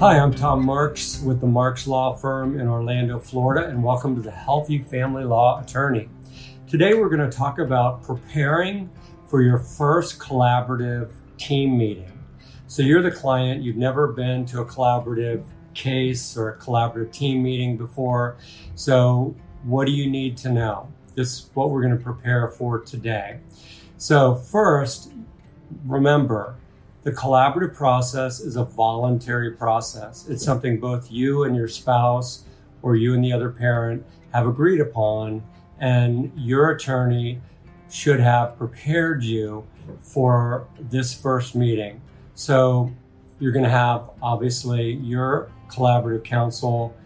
Hi, I'm Tom Marks with the Marks Law Firm in Orlando, Florida, and welcome to the Healthy Family Law Attorney. Today, we're going to talk about preparing for your first collaborative team meeting. So, you're the client, you've never been to a collaborative case or a collaborative team meeting before. So, what do you need to know? This is what we're going to prepare for today. So, first, remember the collaborative process is a voluntary process. It's something both you and your spouse or you and the other parent have agreed upon, and your attorney should have prepared you for this first meeting. So, you're going to have obviously your collaborative counsel,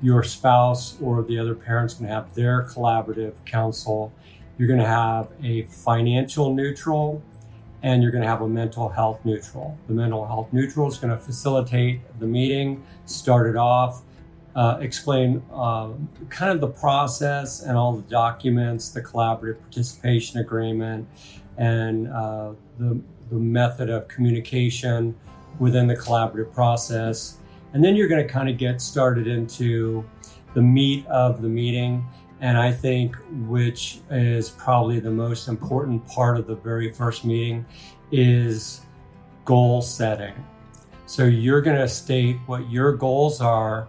your spouse or the other parent's going to have their collaborative counsel. You're going to have a financial neutral and you're going to have a mental health neutral. The mental health neutral is going to facilitate the meeting, start it off, uh, explain uh, kind of the process and all the documents, the collaborative participation agreement, and uh, the, the method of communication within the collaborative process. And then you're going to kind of get started into the meat of the meeting and I think which is probably the most important part of the very first meeting is goal setting. So you're going to state what your goals are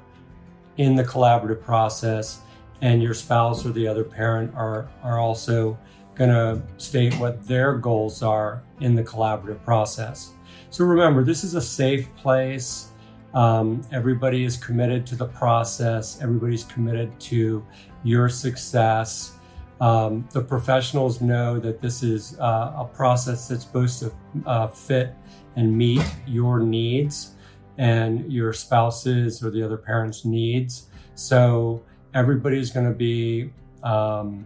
in the collaborative process, and your spouse or the other parent are, are also going to state what their goals are in the collaborative process. So remember, this is a safe place. Um, everybody is committed to the process. Everybody's committed to your success. Um, the professionals know that this is uh, a process that's supposed to uh, fit and meet your needs and your spouse's or the other parent's needs. So everybody's going to be um,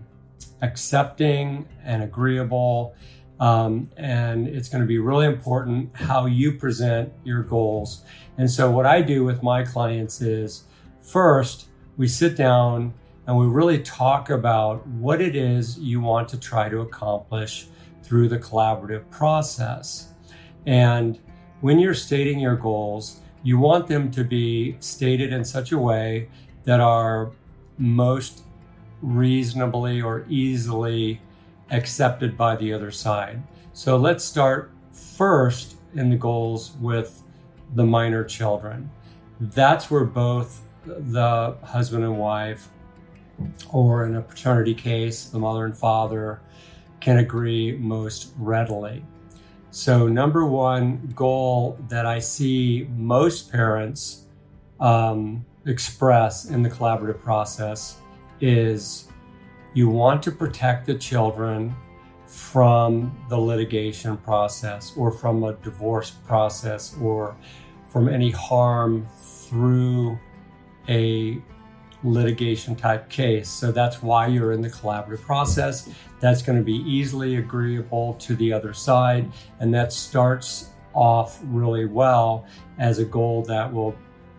accepting and agreeable um, and it's going to be really important how you present your goals. And so, what I do with my clients is first, we sit down and we really talk about what it is you want to try to accomplish through the collaborative process. And when you're stating your goals, you want them to be stated in such a way that are most reasonably or easily accepted by the other side. So let's start first in the goals with the minor children. That's where both the husband and wife, or in a paternity case, the mother and father, can agree most readily. So, number one goal that I see most parents um, express in the collaborative process is you want to protect the children from the litigation process or from a divorce process or from any harm through a litigation type case. So that's why you're in the collaborative process. That's going to be easily agreeable to the other side. And that starts off really well as a goal that will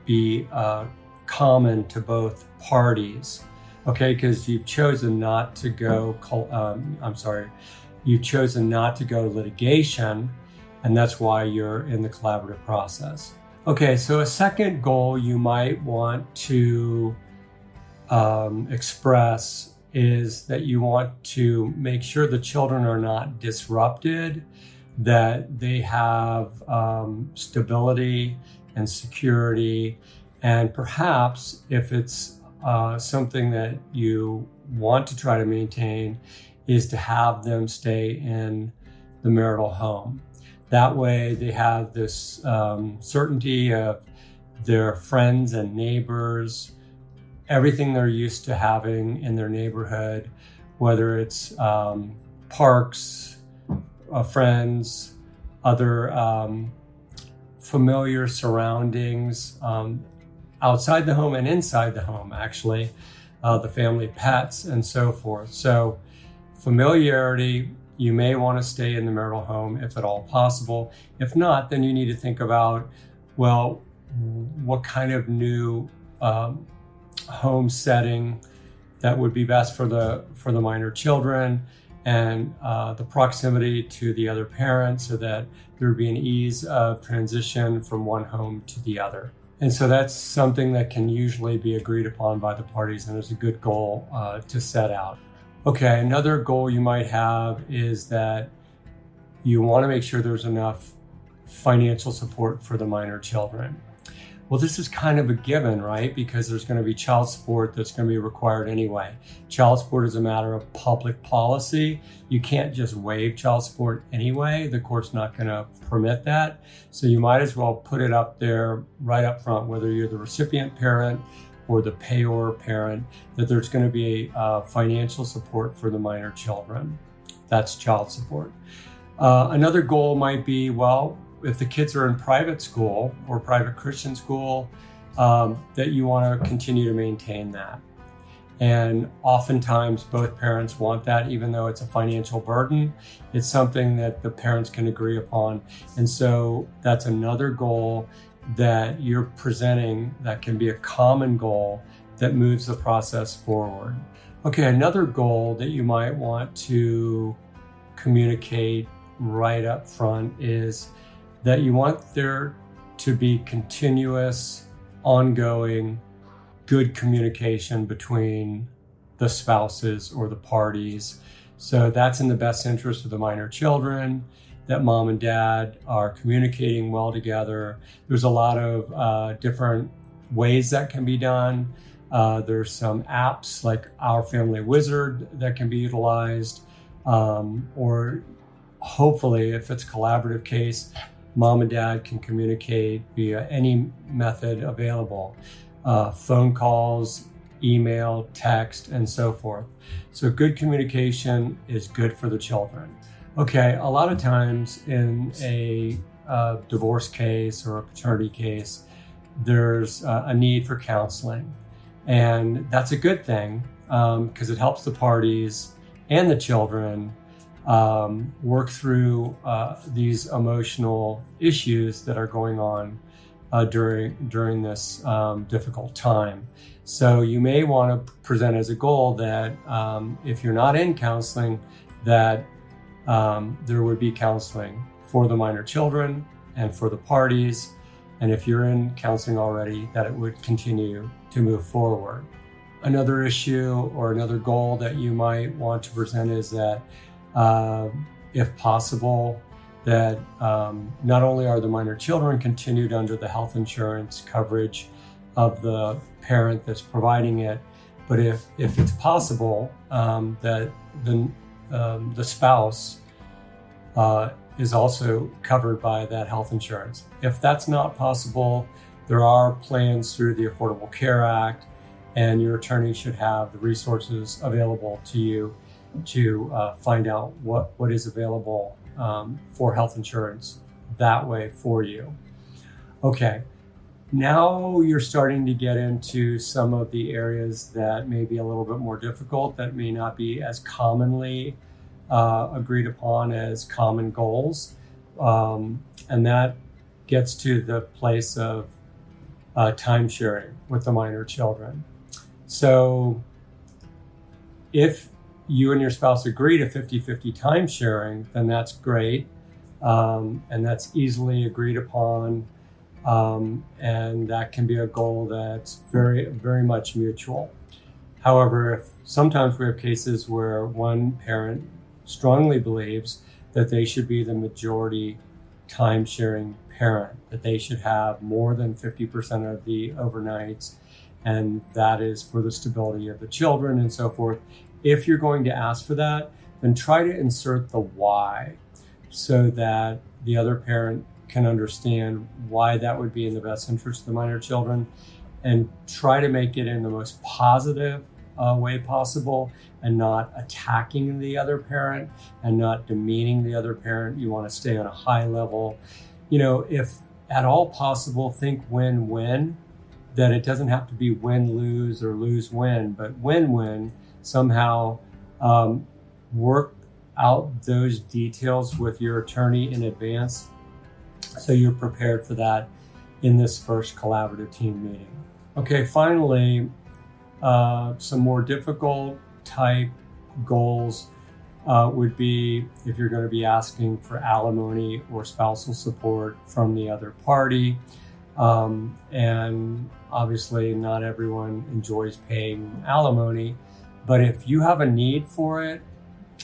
be uh, common to both parties okay, because you've chosen not to go, um, I'm sorry, you've chosen not to go litigation, and that's why you're in the collaborative process. Okay, so a second goal you might want to um, express is that you want to make sure the children are not disrupted, that they have um, stability and security, and perhaps if it's uh, something that you want to try to maintain is to have them stay in the marital home. That way, they have this um, certainty of their friends and neighbors, everything they're used to having in their neighborhood, whether it's um, parks, uh, friends, other um, familiar surroundings. Um, outside the home and inside the home, actually, uh, the family pets and so forth. So, familiarity, you may want to stay in the marital home if at all possible. If not, then you need to think about well, what kind of new um, home setting that would be best for the for the minor children and uh, the proximity to the other parent so that there would be an ease of transition from one home to the other. And so that's something that can usually be agreed upon by the parties and is a good goal uh, to set out. Okay, another goal you might have is that you want to make sure there's enough financial support for the minor children. Well, this is kind of a given, right? Because there's going to be child support that's going to be required anyway. Child support is a matter of public policy. You can't just waive child support anyway. The court's not going to permit that. So you might as well put it up there right up front, whether you're the recipient parent or the payor parent, that there's going to be uh, financial support for the minor children. That's child support. Uh, another goal might be well, if the kids are in private school or private Christian school, um, that you want to continue to maintain that. And oftentimes, both parents want that, even though it's a financial burden. It's something that the parents can agree upon. And so that's another goal that you're presenting that can be a common goal that moves the process forward. Okay, another goal that you might want to communicate right up front is that you want there to be continuous, ongoing, good communication between the spouses or the parties. So that's in the best interest of the minor children, that mom and dad are communicating well together. There's a lot of uh, different ways that can be done. Uh, there's some apps like Our Family Wizard that can be utilized, um, or hopefully, if it's a collaborative case, mom and dad can communicate via any method available uh, phone calls, email, text, and so forth. So, good communication is good for the children. Okay, a lot of times in a uh, divorce case or a paternity case, there's uh, a need for counseling. And that's a good thing because um, it helps the parties and the children um, work through uh, these emotional issues that are going on uh, during during this um, difficult time. So you may want to present as a goal that um, if you're not in counseling, that um, there would be counseling for the minor children and for the parties, and if you're in counseling already, that it would continue to move forward. Another issue or another goal that you might want to present is that uh, if possible, that um, not only are the minor children continued under the health insurance coverage of the parent that's providing it, but if, if it's possible, um, that the, um, the spouse uh, is also covered by that health insurance. If that's not possible, there are plans through the Affordable Care Act, and your attorney should have the resources available to you to uh, find out what, what is available um, for health insurance that way for you. Okay, now you're starting to get into some of the areas that may be a little bit more difficult, that may not be as commonly uh, agreed upon as common goals. Um, and that gets to the place of uh, time sharing with the minor children. So if you and your spouse agree to 50 50 time sharing, then that's great. Um, and that's easily agreed upon. Um, and that can be a goal that's very, very much mutual. However, if sometimes we have cases where one parent strongly believes that they should be the majority time sharing parent, that they should have more than 50% of the overnights, and that is for the stability of the children and so forth if you're going to ask for that, then try to insert the why so that the other parent can understand why that would be in the best interest of the minor children and try to make it in the most positive uh, way possible and not attacking the other parent and not demeaning the other parent. You want to stay on a high level. You know, if at all possible, think win win, that it doesn't have to be win lose or lose win, but win win somehow um, work out those details with your attorney in advance so you're prepared for that in this first collaborative team meeting. Okay, finally, uh, some more difficult type goals uh, would be if you're going to be asking for alimony or spousal support from the other party. Um, and obviously, not everyone enjoys paying alimony. But if you have a need for it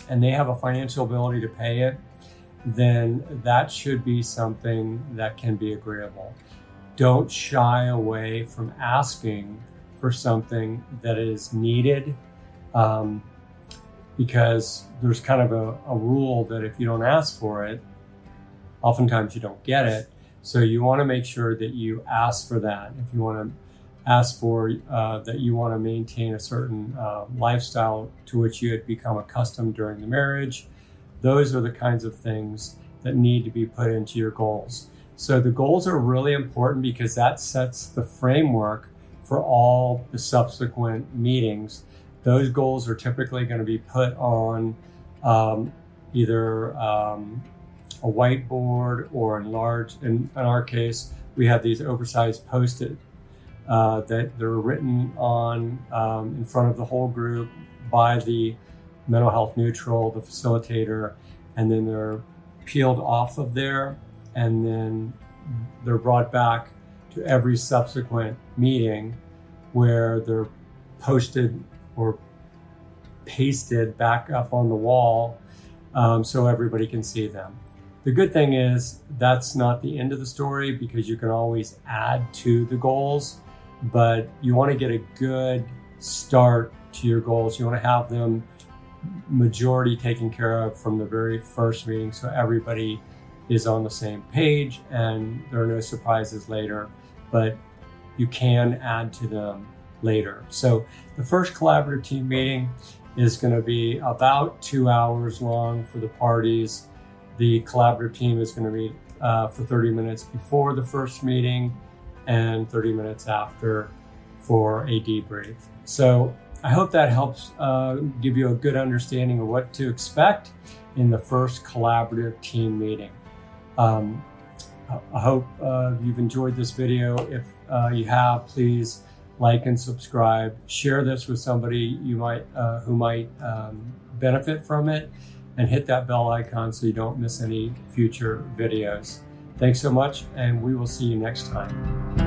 and they have a financial ability to pay it, then that should be something that can be agreeable. Don't shy away from asking for something that is needed um, because there's kind of a, a rule that if you don't ask for it, oftentimes you don't get it. So you want to make sure that you ask for that. If you want to ask for uh, that you want to maintain a certain uh, lifestyle to which you had become accustomed during the marriage, those are the kinds of things that need to be put into your goals. So the goals are really important because that sets the framework for all the subsequent meetings. Those goals are typically going to be put on um, either um, a whiteboard or in large, in, in, our case, we have these oversized post-it uh, that they're written on um, in front of the whole group by the mental health neutral, the facilitator, and then they're peeled off of there and then they're brought back to every subsequent meeting where they're posted or pasted back up on the wall um, so everybody can see them. The good thing is that's not the end of the story because you can always add to the goals, but you want to get a good start to your goals. You want to have them majority taken care of from the very first meeting so everybody is on the same page and there are no surprises later, but you can add to them later. So the first collaborative team meeting is going to be about two hours long for the parties. The collaborative team is going to meet uh, for 30 minutes before the first meeting and 30 minutes after for a debrief. So I hope that helps uh, give you a good understanding of what to expect in the first collaborative team meeting. Um, I hope uh, you've enjoyed this video. If uh, you have, please like and subscribe. Share this with somebody you might uh, who might um, benefit from it, and hit that bell icon so you don't miss any future videos. Thanks so much, and we will see you next time.